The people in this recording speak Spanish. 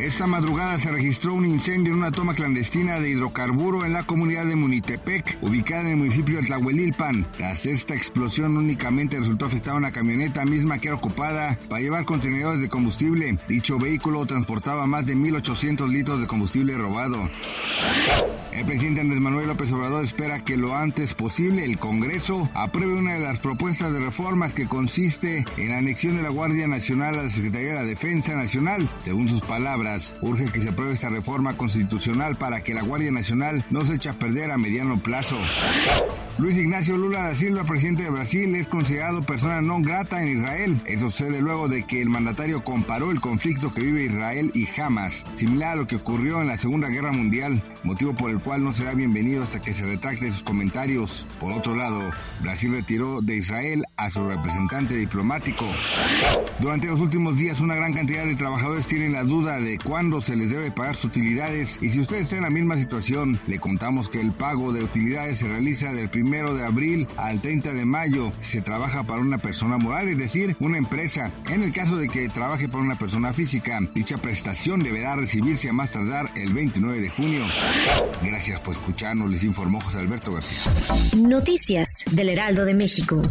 Esta madrugada se registró un incendio en una toma clandestina de hidrocarburo en la comunidad de Munitepec, ubicada en el municipio de Tlahuelilpan. Tras esta explosión únicamente resultó afectada una camioneta misma que era ocupada para llevar contenedores de combustible. Dicho vehículo transportaba más de 1.800 litros de combustible robado. El presidente Andrés Manuel López Obrador espera que lo antes posible el Congreso apruebe una de las propuestas de reformas que consiste en la anexión de la Guardia Nacional a la Secretaría de la Defensa Nacional. Según sus palabras, urge que se apruebe esta reforma constitucional para que la Guardia Nacional no se eche a perder a mediano plazo. Luis Ignacio Lula da Silva, presidente de Brasil, es considerado persona no grata en Israel. Eso sucede luego de que el mandatario comparó el conflicto que vive Israel y Hamas, similar a lo que ocurrió en la Segunda Guerra Mundial, motivo por el cual no será bienvenido hasta que se retracte sus comentarios. Por otro lado, Brasil retiró de Israel a su representante diplomático. Durante los últimos días, una gran cantidad de trabajadores tienen la duda de cuándo se les debe pagar sus utilidades y si usted está en la misma situación, le contamos que el pago de utilidades se realiza del primero de abril al 30 de mayo. Se trabaja para una persona moral, es decir, una empresa. En el caso de que trabaje para una persona física, dicha prestación deberá recibirse a más tardar el 29 de junio. Gracias por escucharnos, les informó José Alberto García. Noticias del Heraldo de México.